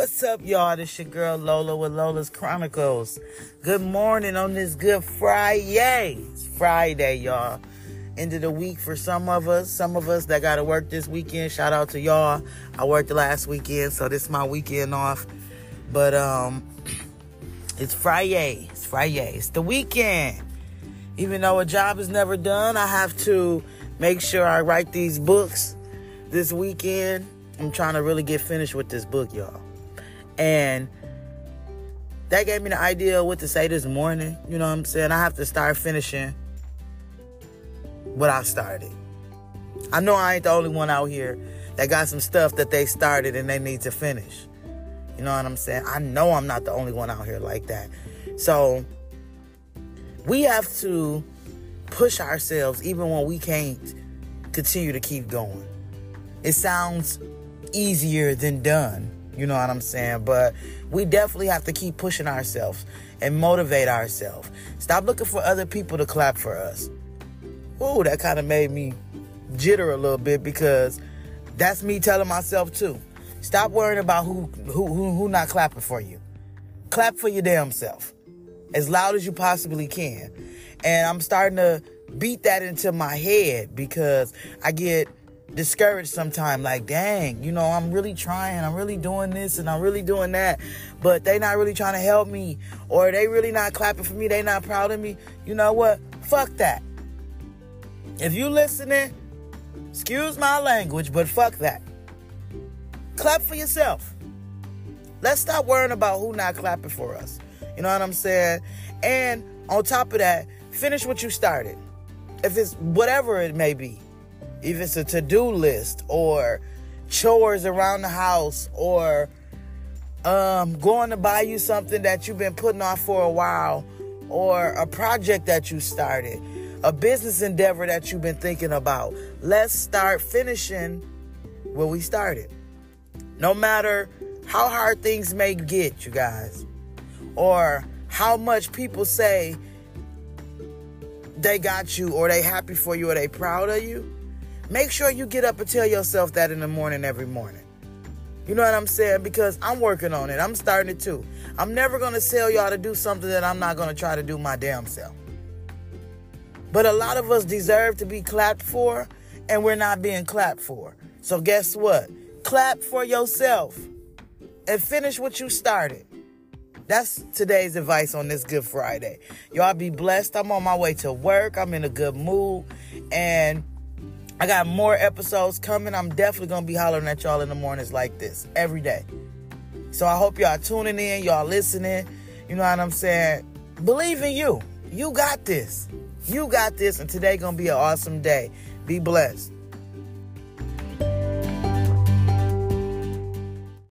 What's up, y'all? This is your girl Lola with Lola's Chronicles. Good morning on this Good Friday. It's Friday, y'all. End of the week for some of us. Some of us that got to work this weekend. Shout out to y'all. I worked last weekend, so this is my weekend off. But um, it's Friday. It's Friday. It's the weekend. Even though a job is never done, I have to make sure I write these books this weekend. I'm trying to really get finished with this book, y'all. And that gave me the idea of what to say this morning. You know what I'm saying? I have to start finishing what I started. I know I ain't the only one out here that got some stuff that they started and they need to finish. You know what I'm saying? I know I'm not the only one out here like that. So we have to push ourselves even when we can't continue to keep going. It sounds easier than done. You know what I'm saying? But we definitely have to keep pushing ourselves and motivate ourselves. Stop looking for other people to clap for us. Ooh, that kind of made me jitter a little bit because that's me telling myself too. Stop worrying about who who who, who not clapping for you. Clap for your damn self. As loud as you possibly can. And I'm starting to beat that into my head because I get discouraged sometimes like dang you know i'm really trying i'm really doing this and i'm really doing that but they not really trying to help me or they really not clapping for me they not proud of me you know what? Fuck that. If you listening excuse my language but fuck that. Clap for yourself. Let's stop worrying about who not clapping for us. You know what i'm saying? And on top of that finish what you started. If it's whatever it may be if it's a to-do list or chores around the house or um, going to buy you something that you've been putting off for a while or a project that you started a business endeavor that you've been thinking about let's start finishing where we started. No matter how hard things may get you guys or how much people say they got you or they happy for you or they proud of you Make sure you get up and tell yourself that in the morning every morning. You know what I'm saying? Because I'm working on it. I'm starting it too. I'm never going to tell y'all to do something that I'm not going to try to do my damn self. But a lot of us deserve to be clapped for, and we're not being clapped for. So, guess what? Clap for yourself and finish what you started. That's today's advice on this Good Friday. Y'all be blessed. I'm on my way to work. I'm in a good mood. And I got more episodes coming. I'm definitely gonna be hollering at y'all in the mornings like this every day. So I hope y'all tuning in, y'all listening. You know what I'm saying? Believe in you. You got this. You got this, and today gonna be an awesome day. Be blessed.